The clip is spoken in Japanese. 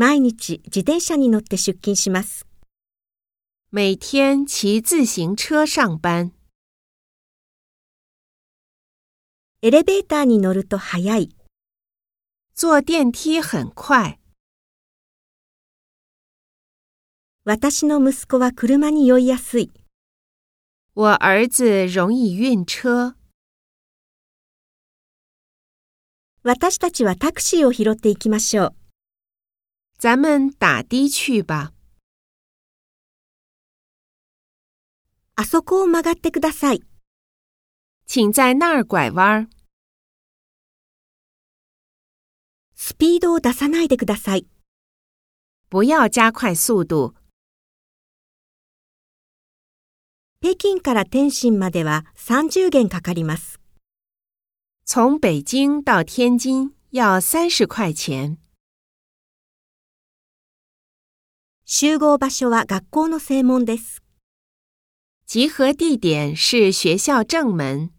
毎日自転車に乗って出勤します。每天骑自行车上班。エレベーターに乗ると早い。坐电梯很快。私の息子は車に酔いやすい。我儿子容易晕车。私たちはタクシーを拾っていきましょう。咱们打的去吧。あそこを曲がってください。请在那儿拐弯。スピードを出さないでください。不要加快速度。北京から天津までは30元かかります。从北京到天津要三十块钱。集合場所は学校の正門です。集合地点是学校正门。